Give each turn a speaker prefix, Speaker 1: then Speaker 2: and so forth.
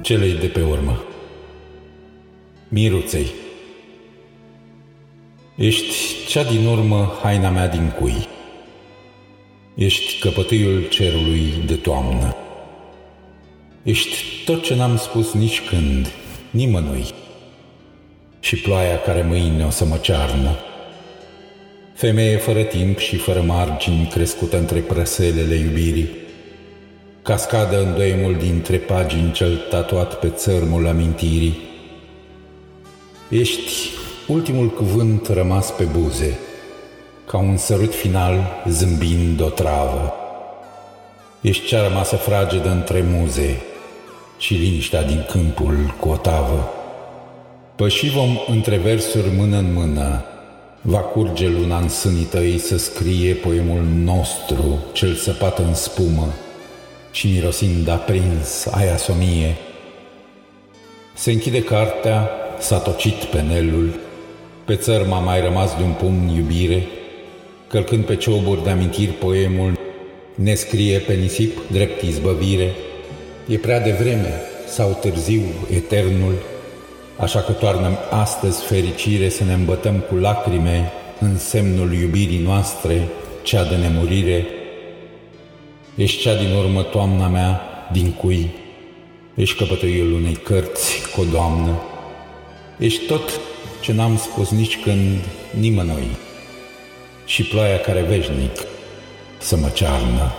Speaker 1: celei de pe urmă. Miruței. Ești cea din urmă haina mea din cui. Ești căpătâiul cerului de toamnă. Ești tot ce n-am spus nici când, nimănui. Și ploaia care mâine o să mă cearnă. Femeie fără timp și fără margini crescută între prăselele iubirii. Cascadă în doiemul dintre pagini cel tatuat pe țărmul amintirii. Ești ultimul cuvânt rămas pe buze, ca un sărut final zâmbind o travă. Ești cea rămasă fragedă între muze și liniștea din câmpul cu o tavă. Păși vom între versuri mână în mână, va curge luna în sânii tăi să scrie poemul nostru, cel săpat în spumă și mirosind aprins aia somie. Se închide cartea, s-a tocit penelul, pe țărm a mai rămas de un pumn iubire, călcând pe cioburi de amintiri poemul, ne scrie pe nisip drept izbăvire. E prea devreme sau târziu eternul, așa că toarnăm astăzi fericire să ne îmbătăm cu lacrime în semnul iubirii noastre, cea de nemurire. Ești cea din urmă, toamna mea, din cui ești căpătăiul unei cărți cu o doamnă. Ești tot ce n-am spus nici când nimănui și ploaia care veșnic să mă cearnă.